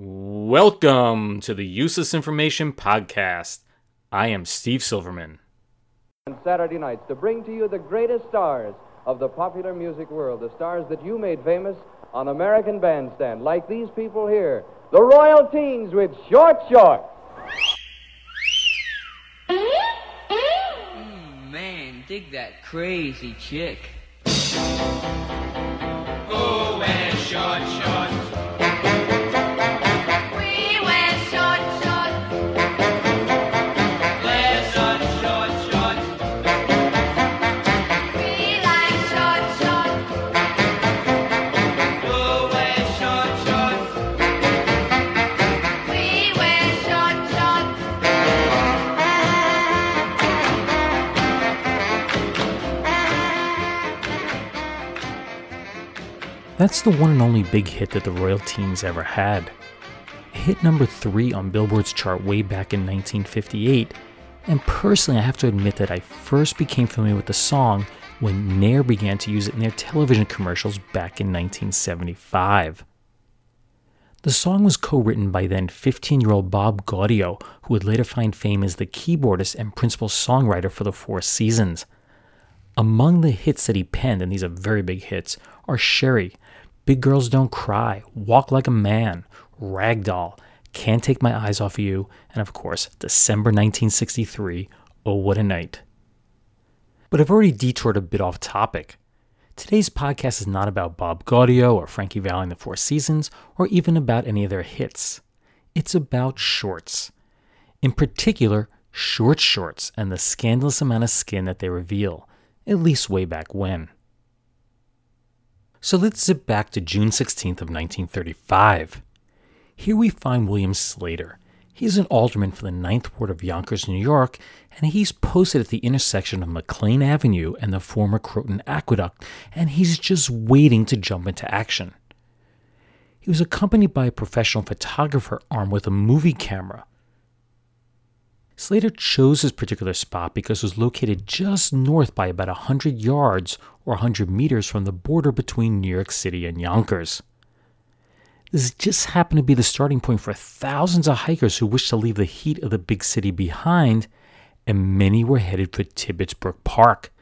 Welcome to the Useless Information Podcast. I am Steve Silverman. On Saturday nights to bring to you the greatest stars of the popular music world, the stars that you made famous on American Bandstand, like these people here, the Royal Teens with Short Short. Mm, man, dig that crazy chick. Oh, wear short shorts. That's the one and only big hit that the Royal Teens ever had. It hit number three on Billboard's chart way back in 1958, and personally, I have to admit that I first became familiar with the song when Nair began to use it in their television commercials back in 1975. The song was co written by then 15 year old Bob Gaudio, who would later find fame as the keyboardist and principal songwriter for the Four Seasons. Among the hits that he penned, and these are very big hits, are Sherry, Big Girls Don't Cry, Walk Like a Man, Ragdoll, Can't Take My Eyes Off You, and of course, December 1963, Oh What a Night. But I've already detoured a bit off topic. Today's podcast is not about Bob Gaudio or Frankie Valli and the Four Seasons, or even about any of their hits. It's about shorts. In particular, short shorts and the scandalous amount of skin that they reveal, at least way back when. So let's zip back to June 16th of 1935. Here we find William Slater. He's an alderman for the Ninth Ward of Yonkers, New York, and he's posted at the intersection of McLean Avenue and the former Croton Aqueduct, and he's just waiting to jump into action. He was accompanied by a professional photographer armed with a movie camera. Slater chose this particular spot because it was located just north by about 100 yards or 100 meters from the border between New York City and Yonkers. This just happened to be the starting point for thousands of hikers who wished to leave the heat of the big city behind, and many were headed for Tibbetts Brook Park.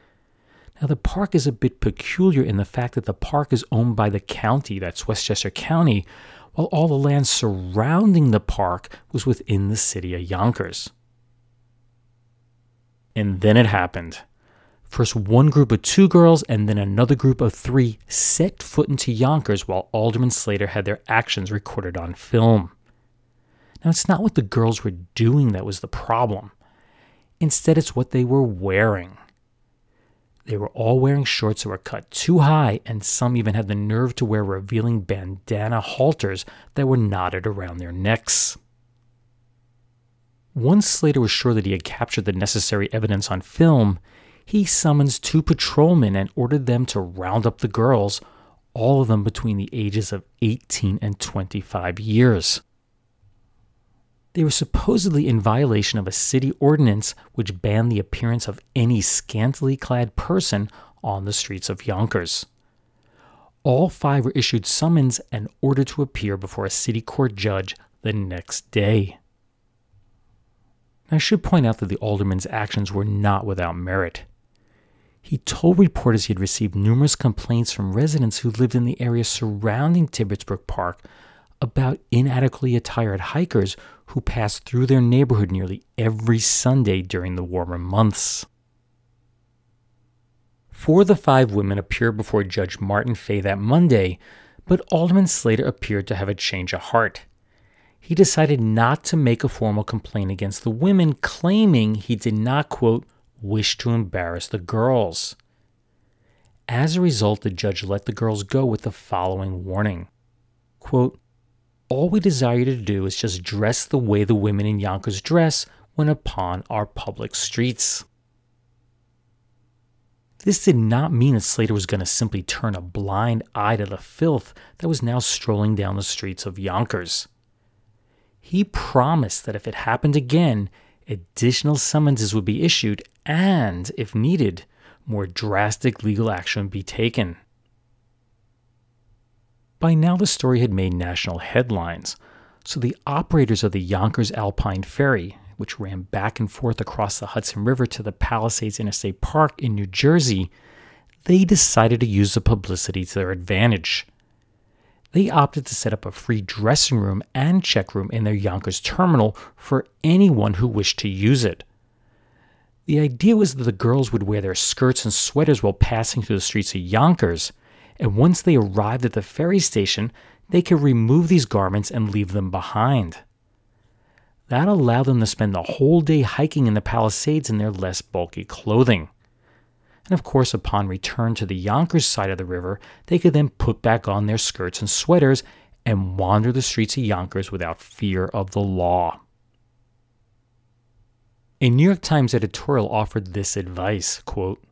Now, the park is a bit peculiar in the fact that the park is owned by the county, that's Westchester County, while all the land surrounding the park was within the city of Yonkers. And then it happened. First, one group of two girls and then another group of three set foot into Yonkers while Alderman Slater had their actions recorded on film. Now, it's not what the girls were doing that was the problem. Instead, it's what they were wearing. They were all wearing shorts that were cut too high, and some even had the nerve to wear revealing bandana halters that were knotted around their necks. Once Slater was sure that he had captured the necessary evidence on film, he summons two patrolmen and ordered them to round up the girls, all of them between the ages of 18 and 25 years. They were supposedly in violation of a city ordinance which banned the appearance of any scantily clad person on the streets of Yonkers. All five were issued summons and ordered to appear before a city court judge the next day. I should point out that the alderman's actions were not without merit. He told reporters he had received numerous complaints from residents who lived in the area surrounding Tibbetts Brook Park about inadequately attired hikers who passed through their neighborhood nearly every Sunday during the warmer months. Four of the five women appeared before Judge Martin Fay that Monday, but Alderman Slater appeared to have a change of heart. He decided not to make a formal complaint against the women, claiming he did not, quote, wish to embarrass the girls. As a result, the judge let the girls go with the following warning quote, All we desire you to do is just dress the way the women in Yonkers dress when upon our public streets. This did not mean that Slater was going to simply turn a blind eye to the filth that was now strolling down the streets of Yonkers. He promised that if it happened again, additional summonses would be issued and, if needed, more drastic legal action would be taken. By now, the story had made national headlines, so the operators of the Yonkers Alpine Ferry, which ran back and forth across the Hudson River to the Palisades Interstate Park in New Jersey, they decided to use the publicity to their advantage. They opted to set up a free dressing room and check room in their Yonkers terminal for anyone who wished to use it. The idea was that the girls would wear their skirts and sweaters while passing through the streets of Yonkers, and once they arrived at the ferry station, they could remove these garments and leave them behind. That allowed them to spend the whole day hiking in the Palisades in their less bulky clothing. And of course, upon return to the Yonkers side of the river, they could then put back on their skirts and sweaters and wander the streets of Yonkers without fear of the law. A New York Times editorial offered this advice quote,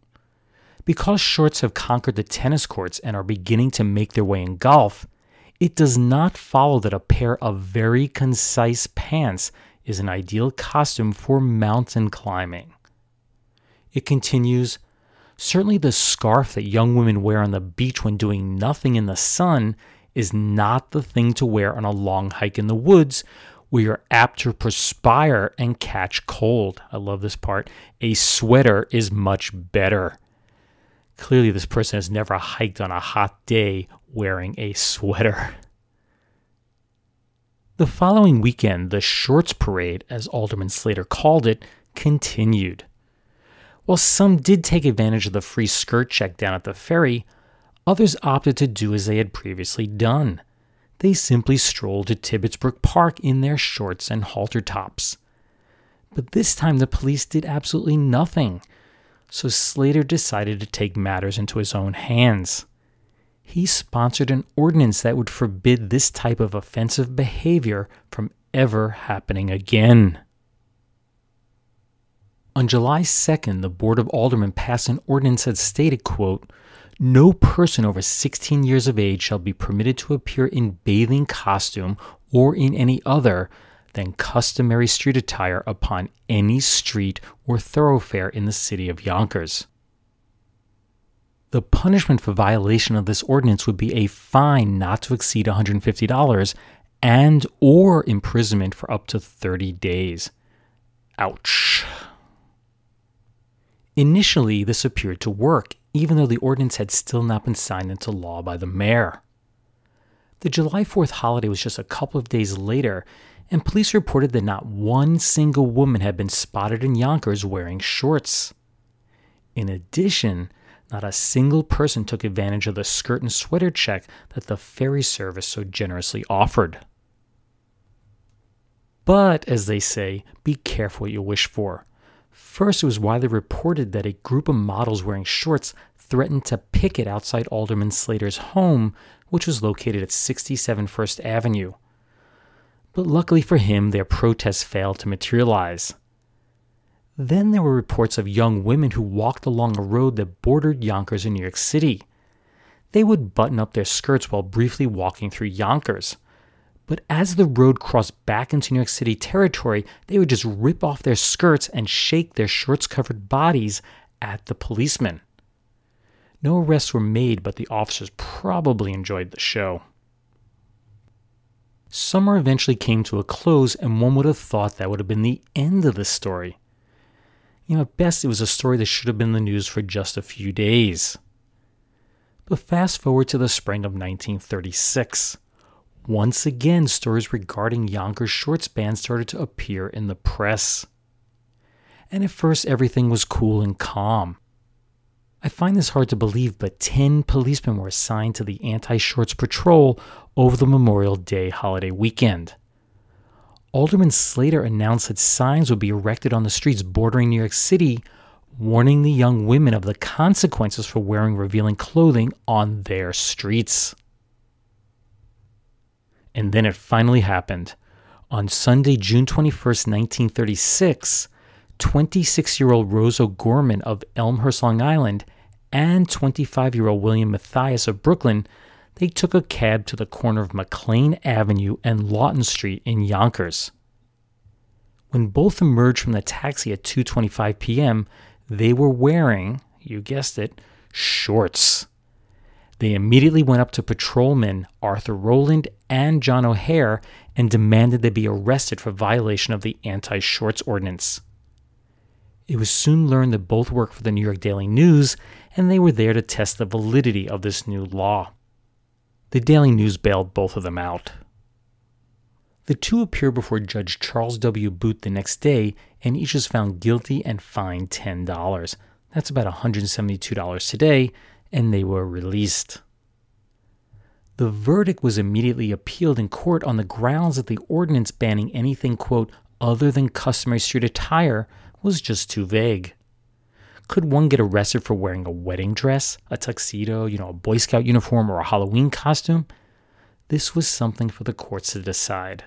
Because shorts have conquered the tennis courts and are beginning to make their way in golf, it does not follow that a pair of very concise pants is an ideal costume for mountain climbing. It continues Certainly, the scarf that young women wear on the beach when doing nothing in the sun is not the thing to wear on a long hike in the woods where you're apt to perspire and catch cold. I love this part. A sweater is much better. Clearly, this person has never hiked on a hot day wearing a sweater. The following weekend, the Shorts Parade, as Alderman Slater called it, continued. While some did take advantage of the free skirt check down at the ferry, others opted to do as they had previously done. They simply strolled to Tibbetts Brook Park in their shorts and halter tops. But this time the police did absolutely nothing, so Slater decided to take matters into his own hands. He sponsored an ordinance that would forbid this type of offensive behavior from ever happening again. On July 2nd, the Board of Aldermen passed an ordinance that stated, quote, no person over 16 years of age shall be permitted to appear in bathing costume or in any other than customary street attire upon any street or thoroughfare in the city of Yonkers. The punishment for violation of this ordinance would be a fine not to exceed $150 and or imprisonment for up to 30 days. Ouch. Initially, this appeared to work, even though the ordinance had still not been signed into law by the mayor. The July 4th holiday was just a couple of days later, and police reported that not one single woman had been spotted in Yonkers wearing shorts. In addition, not a single person took advantage of the skirt and sweater check that the ferry service so generously offered. But, as they say, be careful what you wish for. First, it was widely reported that a group of models wearing shorts threatened to picket outside Alderman Slater's home, which was located at 67 First Avenue. But luckily for him, their protests failed to materialize. Then there were reports of young women who walked along a road that bordered Yonkers in New York City. They would button up their skirts while briefly walking through Yonkers. But as the road crossed back into New York City territory, they would just rip off their skirts and shake their shorts covered bodies at the policemen. No arrests were made, but the officers probably enjoyed the show. Summer eventually came to a close, and one would have thought that would have been the end of the story. You know, at best, it was a story that should have been in the news for just a few days. But fast forward to the spring of 1936. Once again stories regarding Yonkers Shorts Band started to appear in the press. And at first, everything was cool and calm. I find this hard to believe, but 10 policemen were assigned to the anti shorts patrol over the Memorial Day holiday weekend. Alderman Slater announced that signs would be erected on the streets bordering New York City, warning the young women of the consequences for wearing revealing clothing on their streets. And then it finally happened. On Sunday, June 21st, 1936, 26 year old Rose O'Gorman of Elmhurst, Long Island, and 25 year old William Matthias of Brooklyn, they took a cab to the corner of McLean Avenue and Lawton Street in Yonkers. When both emerged from the taxi at 2:25 p.m., they were wearing, you guessed it, shorts. They immediately went up to patrolman Arthur Rowland and John O'Hare and demanded they be arrested for violation of the anti shorts ordinance. It was soon learned that both worked for the New York Daily News and they were there to test the validity of this new law. The Daily News bailed both of them out. The two appeared before Judge Charles W. Boot the next day, and each was found guilty and fined $10. That's about $172 today, and they were released. The verdict was immediately appealed in court on the grounds that the ordinance banning anything, quote, other than customary street attire was just too vague. Could one get arrested for wearing a wedding dress, a tuxedo, you know, a Boy Scout uniform, or a Halloween costume? This was something for the courts to decide.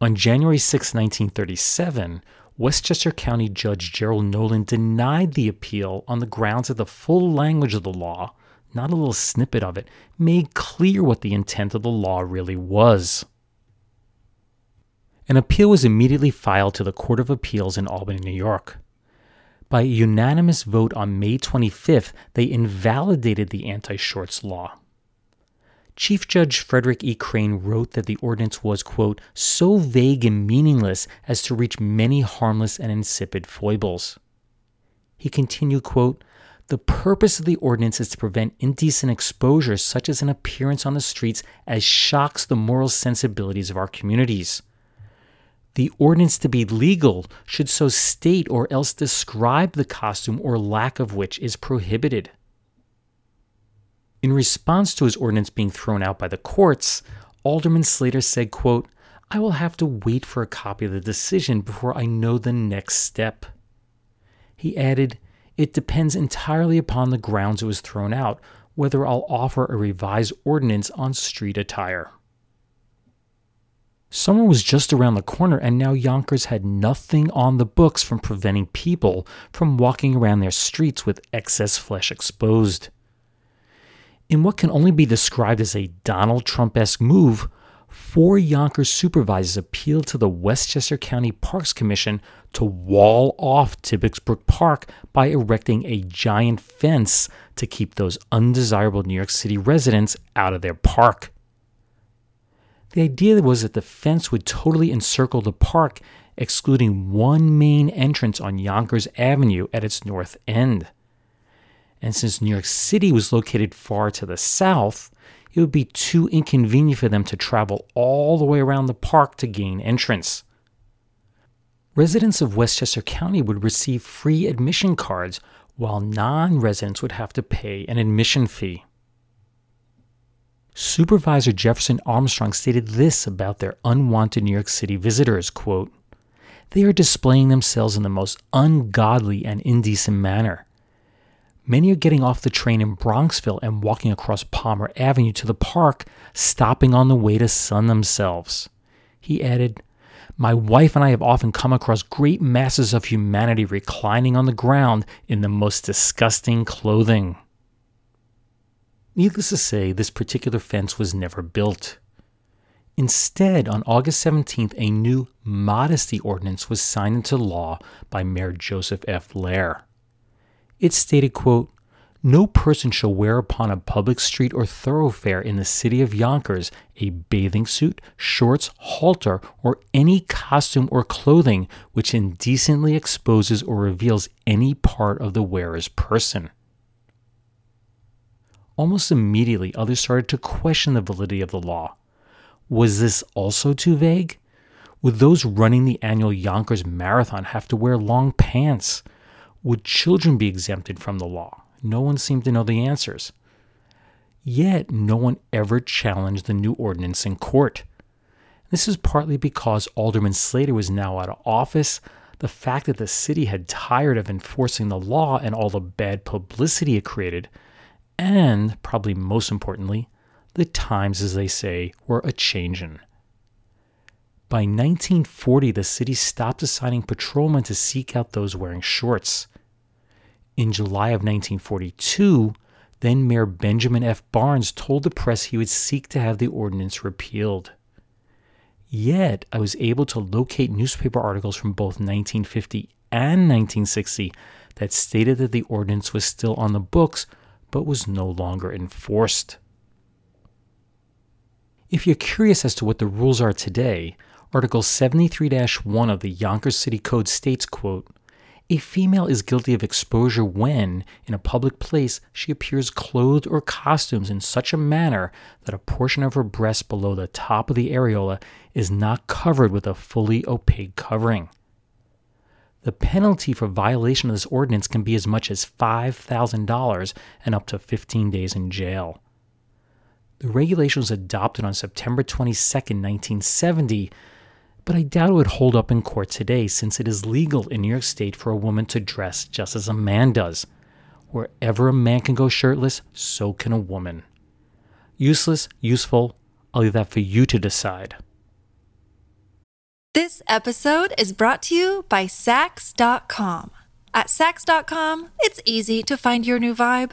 On January 6, 1937, Westchester County Judge Gerald Nolan denied the appeal on the grounds that the full language of the law, not a little snippet of it, made clear what the intent of the law really was. An appeal was immediately filed to the Court of Appeals in Albany, New York. By a unanimous vote on May 25th, they invalidated the anti shorts law. Chief Judge Frederick E. Crane wrote that the ordinance was, quote, so vague and meaningless as to reach many harmless and insipid foibles. He continued, quote, the purpose of the ordinance is to prevent indecent exposure, such as an appearance on the streets, as shocks the moral sensibilities of our communities. The ordinance to be legal should so state or else describe the costume or lack of which is prohibited. In response to his ordinance being thrown out by the courts, Alderman Slater said, quote, I will have to wait for a copy of the decision before I know the next step. He added, It depends entirely upon the grounds it was thrown out, whether I'll offer a revised ordinance on street attire. Summer was just around the corner, and now Yonkers had nothing on the books from preventing people from walking around their streets with excess flesh exposed. In what can only be described as a Donald Trump esque move, four Yonkers supervisors appealed to the Westchester County Parks Commission to wall off Tibbetts Brook Park by erecting a giant fence to keep those undesirable New York City residents out of their park. The idea was that the fence would totally encircle the park, excluding one main entrance on Yonkers Avenue at its north end. And since New York City was located far to the south, it would be too inconvenient for them to travel all the way around the park to gain entrance. Residents of Westchester County would receive free admission cards, while non residents would have to pay an admission fee. Supervisor Jefferson Armstrong stated this about their unwanted New York City visitors quote, They are displaying themselves in the most ungodly and indecent manner. Many are getting off the train in Bronxville and walking across Palmer Avenue to the park, stopping on the way to sun themselves. He added, My wife and I have often come across great masses of humanity reclining on the ground in the most disgusting clothing. Needless to say, this particular fence was never built. Instead, on August 17th, a new modesty ordinance was signed into law by Mayor Joseph F. Lair. It stated, quote, no person shall wear upon a public street or thoroughfare in the city of Yonkers a bathing suit, shorts, halter, or any costume or clothing which indecently exposes or reveals any part of the wearer's person. almost immediately others started to question the validity of the law. Was this also too vague? Would those running the annual Yonkers Marathon have to wear long pants? Would children be exempted from the law? No one seemed to know the answers. Yet, no one ever challenged the new ordinance in court. This is partly because Alderman Slater was now out of office, the fact that the city had tired of enforcing the law and all the bad publicity it created, and, probably most importantly, the times, as they say, were a changin'. By 1940, the city stopped assigning patrolmen to seek out those wearing shorts. In July of 1942, then Mayor Benjamin F. Barnes told the press he would seek to have the ordinance repealed. Yet, I was able to locate newspaper articles from both 1950 and 1960 that stated that the ordinance was still on the books but was no longer enforced. If you're curious as to what the rules are today, Article 73-1 of the Yonkers City Code states, quote, a female is guilty of exposure when, in a public place, she appears clothed or costumes in such a manner that a portion of her breast below the top of the areola is not covered with a fully opaque covering. The penalty for violation of this ordinance can be as much as $5,000 and up to 15 days in jail. The regulation was adopted on September 22, 1970, but I doubt it would hold up in court today since it is legal in New York State for a woman to dress just as a man does. Wherever a man can go shirtless, so can a woman. Useless, useful, I'll leave that for you to decide. This episode is brought to you by Saks.com. At Saks.com, it's easy to find your new vibe.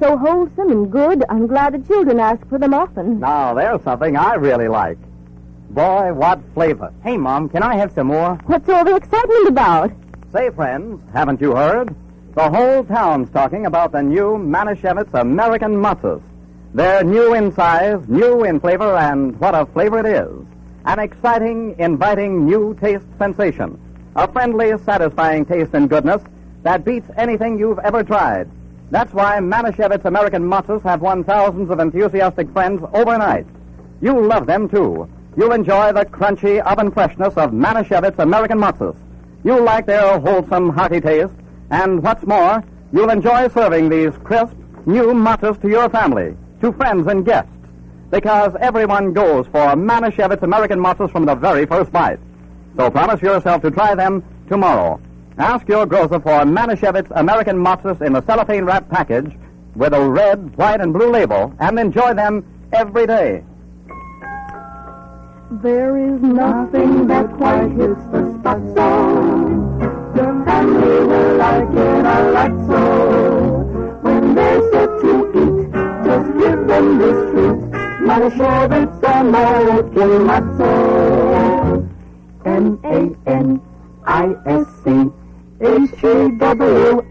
So wholesome and good, I'm glad the children ask for them often. Now, there's something I really like. Boy, what flavor. Hey, Mom, can I have some more? What's all the excitement about? Say, friends, haven't you heard? The whole town's talking about the new Manischewitz American Matzahs. They're new in size, new in flavor, and what a flavor it is. An exciting, inviting new taste sensation. A friendly, satisfying taste and goodness that beats anything you've ever tried. That's why Manischewitz American Matzahs have won thousands of enthusiastic friends overnight. You'll love them, too. You'll enjoy the crunchy oven freshness of Manischewitz American Matzahs. You'll like their wholesome, hearty taste. And what's more, you'll enjoy serving these crisp, new matzahs to your family, to friends and guests. Because everyone goes for Manischewitz American Matzahs from the very first bite. So promise yourself to try them tomorrow. Ask your grocer for Manischewitz American Matzahs in a cellophane wrap package with a red, white, and blue label and enjoy them every day. There is nothing that quite hits the spot so. The family will like it a lot so. When they sit to eat, just give them this treat. Manischewitz American Matzo. M-A-N-I-S-C. H-E-W-I-T-Z.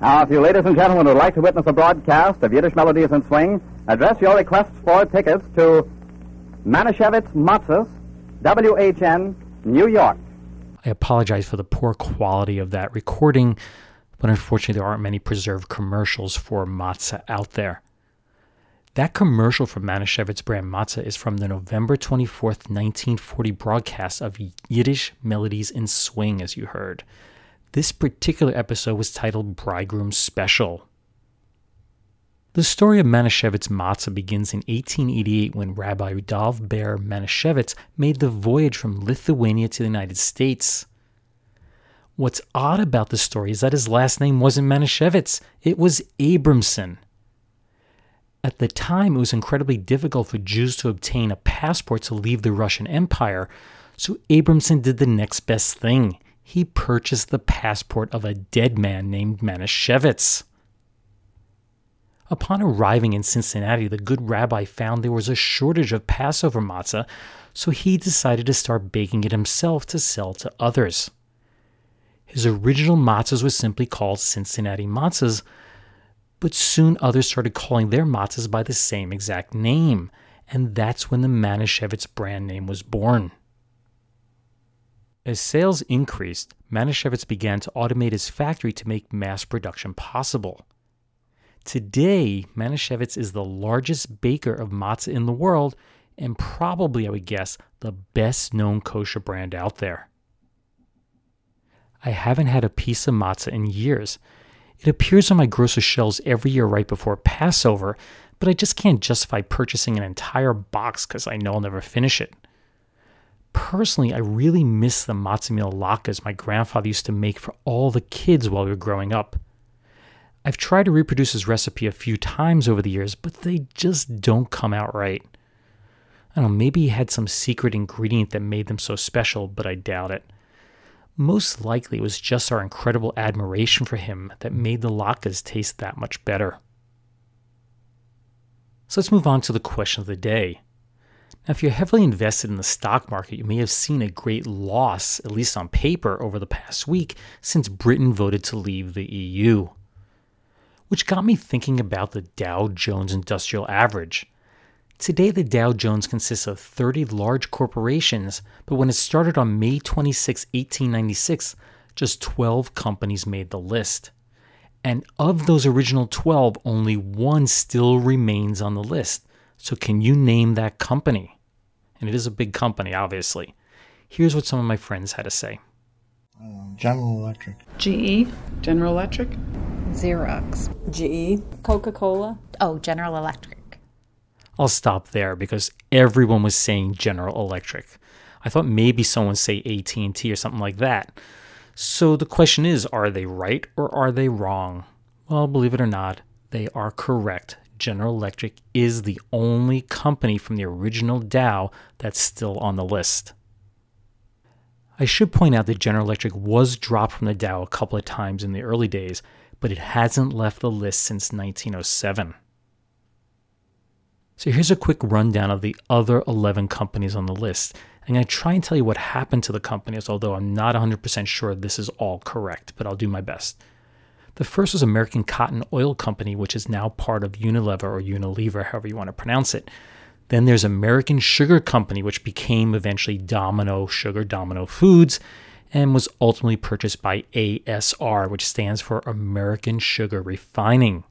Now, if you ladies and gentlemen would like to witness a broadcast of Yiddish melodies in swing, address your requests for tickets to Manischewitz Matzahs, WHN, New York. I apologize for the poor quality of that recording, but unfortunately, there aren't many preserved commercials for matzah out there. That commercial for Manischewitz brand matzah is from the November 24th, 1940 broadcast of Yiddish Melodies in Swing, as you heard. This particular episode was titled Bridegroom Special. The story of Manischewitz matzah begins in 1888 when Rabbi Rudolf Ber Manischewitz made the voyage from Lithuania to the United States. What's odd about the story is that his last name wasn't Manischewitz, it was Abramson. At the time, it was incredibly difficult for Jews to obtain a passport to leave the Russian Empire, so Abramson did the next best thing. He purchased the passport of a dead man named Manischewitz. Upon arriving in Cincinnati, the good rabbi found there was a shortage of Passover matzah, so he decided to start baking it himself to sell to others. His original matzahs were simply called Cincinnati matzahs, but soon others started calling their matzahs by the same exact name, and that's when the Manischewitz brand name was born. As sales increased, Manischewitz began to automate his factory to make mass production possible. Today, Manischewitz is the largest baker of matzah in the world and probably, I would guess, the best known kosher brand out there. I haven't had a piece of matzah in years. It appears on my grocery shelves every year right before Passover, but I just can't justify purchasing an entire box because I know I'll never finish it. Personally, I really miss the matzah meal latkes my grandfather used to make for all the kids while we were growing up. I've tried to reproduce his recipe a few times over the years, but they just don't come out right. I don't know, maybe he had some secret ingredient that made them so special, but I doubt it. Most likely it was just our incredible admiration for him that made the latkes taste that much better. So let's move on to the question of the day. Now, if you're heavily invested in the stock market, you may have seen a great loss, at least on paper, over the past week since Britain voted to leave the EU which got me thinking about the Dow Jones Industrial Average. Today, the Dow Jones consists of 30 large corporations, but when it started on May 26, 1896, just 12 companies made the list. And of those original 12, only one still remains on the list. So, can you name that company? And it is a big company, obviously. Here's what some of my friends had to say uh, General Electric, GE, General Electric, Xerox, GE, Coca Cola. Oh, General Electric. I'll stop there because everyone was saying General Electric. I thought maybe someone say AT&T or something like that. So the question is, are they right or are they wrong? Well, believe it or not, they are correct. General Electric is the only company from the original Dow that's still on the list. I should point out that General Electric was dropped from the Dow a couple of times in the early days, but it hasn't left the list since 1907. So here's a quick rundown of the other 11 companies on the list. I'm going to try and tell you what happened to the companies, although I'm not 100% sure this is all correct, but I'll do my best. The first was American Cotton Oil Company, which is now part of Unilever or Unilever, however you want to pronounce it. Then there's American Sugar Company, which became eventually Domino Sugar, Domino Foods and was ultimately purchased by ASR, which stands for American Sugar Refining.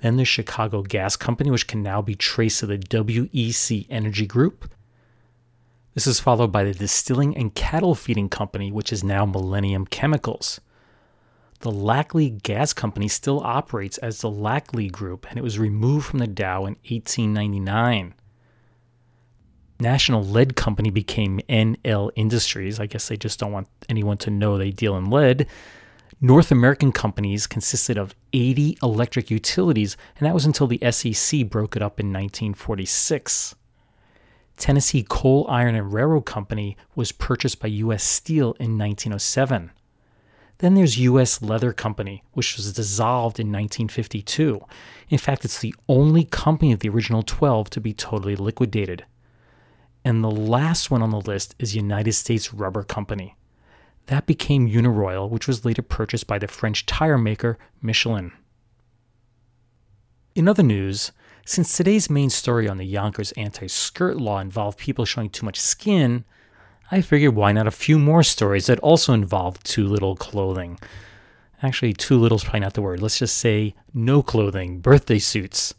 Then the Chicago Gas Company, which can now be traced to the WEC Energy Group. This is followed by the Distilling and Cattle Feeding Company, which is now Millennium Chemicals. The Laclede Gas Company still operates as the Laclede Group, and it was removed from the Dow in 1899. National Lead Company became NL Industries. I guess they just don't want anyone to know they deal in lead. North American companies consisted of 80 electric utilities, and that was until the SEC broke it up in 1946. Tennessee Coal, Iron, and Railroad Company was purchased by U.S. Steel in 1907. Then there's U.S. Leather Company, which was dissolved in 1952. In fact, it's the only company of the original 12 to be totally liquidated. And the last one on the list is United States Rubber Company. That became Uniroyal, which was later purchased by the French tire maker Michelin. In other news, since today's main story on the Yonkers anti skirt law involved people showing too much skin, I figured why not a few more stories that also involve too little clothing. Actually, too little is probably not the word. Let's just say no clothing, birthday suits.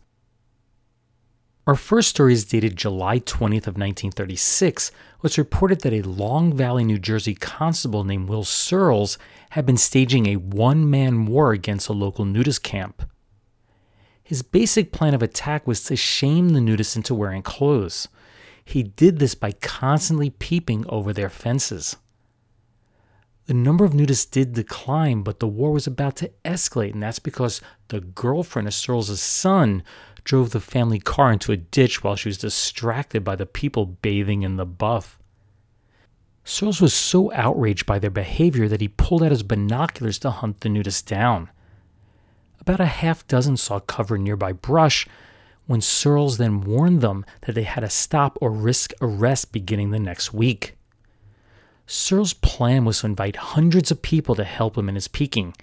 Our first story is dated July 20th of 1936. It's reported that a Long Valley, New Jersey constable named Will Searles had been staging a one-man war against a local nudist camp. His basic plan of attack was to shame the nudists into wearing clothes. He did this by constantly peeping over their fences. The number of nudists did decline, but the war was about to escalate, and that's because the girlfriend of Searles' son drove the family car into a ditch while she was distracted by the people bathing in the buff. Searles was so outraged by their behavior that he pulled out his binoculars to hunt the nudists down. About a half dozen saw cover nearby brush when Searles then warned them that they had to stop or risk arrest beginning the next week. Searles' plan was to invite hundreds of people to help him in his peaking.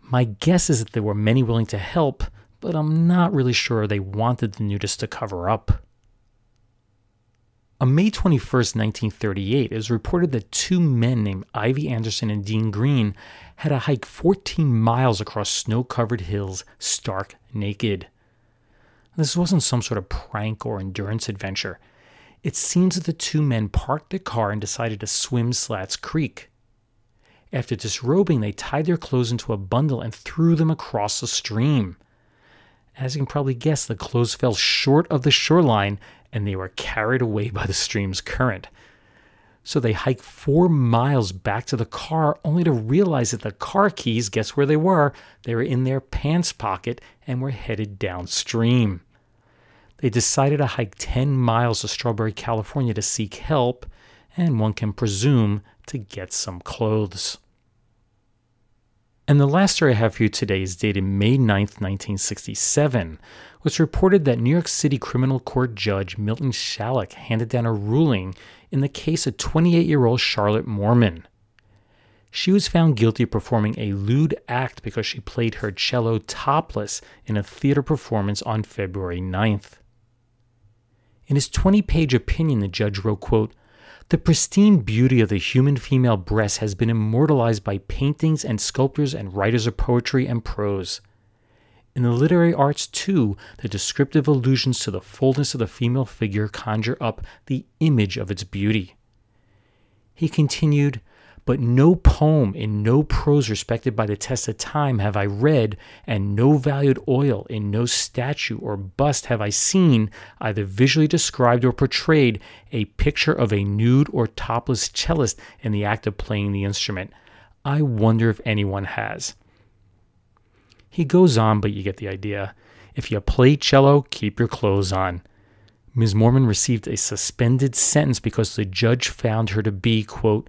My guess is that there were many willing to help, but I'm not really sure they wanted the nudist to cover up. On May 21, 1938, it was reported that two men named Ivy Anderson and Dean Green had to hike 14 miles across snow covered hills stark naked. This wasn't some sort of prank or endurance adventure. It seems that the two men parked their car and decided to swim Slats Creek. After disrobing, they tied their clothes into a bundle and threw them across the stream. As you can probably guess, the clothes fell short of the shoreline and they were carried away by the stream's current. So they hiked four miles back to the car only to realize that the car keys, guess where they were? They were in their pants pocket and were headed downstream. They decided to hike 10 miles to Strawberry, California to seek help, and one can presume to get some clothes. And the last story I have for you today is dated May 9th, 1967, which reported that New York City criminal court judge Milton Shalleck handed down a ruling in the case of 28 year old Charlotte Moorman. She was found guilty of performing a lewd act because she played her cello topless in a theater performance on February 9th. In his 20 page opinion, the judge wrote, quote, the pristine beauty of the human female breast has been immortalized by paintings and sculptors and writers of poetry and prose. In the literary arts, too, the descriptive allusions to the fullness of the female figure conjure up the image of its beauty. He continued, but no poem in no prose respected by the test of time have I read, and no valued oil in no statue or bust have I seen, either visually described or portrayed, a picture of a nude or topless cellist in the act of playing the instrument. I wonder if anyone has. He goes on, but you get the idea. If you play cello, keep your clothes on. Ms. Moorman received a suspended sentence because the judge found her to be, quote,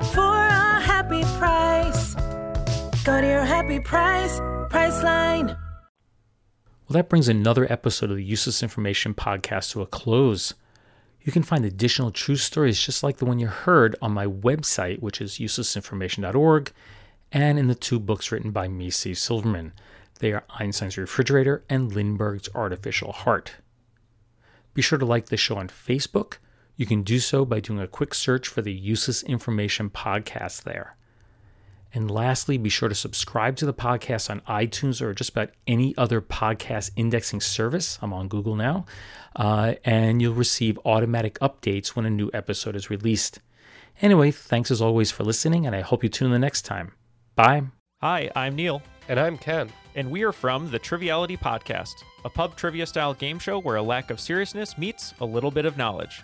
Go to your happy price, Priceline. Well, that brings another episode of the Useless Information podcast to a close. You can find additional true stories just like the one you heard on my website, which is uselessinformation.org, and in the two books written by me, Steve Silverman. They are Einstein's Refrigerator and Lindbergh's Artificial Heart. Be sure to like the show on Facebook. You can do so by doing a quick search for the Useless Information podcast there. And lastly, be sure to subscribe to the podcast on iTunes or just about any other podcast indexing service. I'm on Google now. Uh, and you'll receive automatic updates when a new episode is released. Anyway, thanks as always for listening, and I hope you tune in the next time. Bye. Hi, I'm Neil. And I'm Ken. And we are from the Triviality Podcast, a pub trivia style game show where a lack of seriousness meets a little bit of knowledge.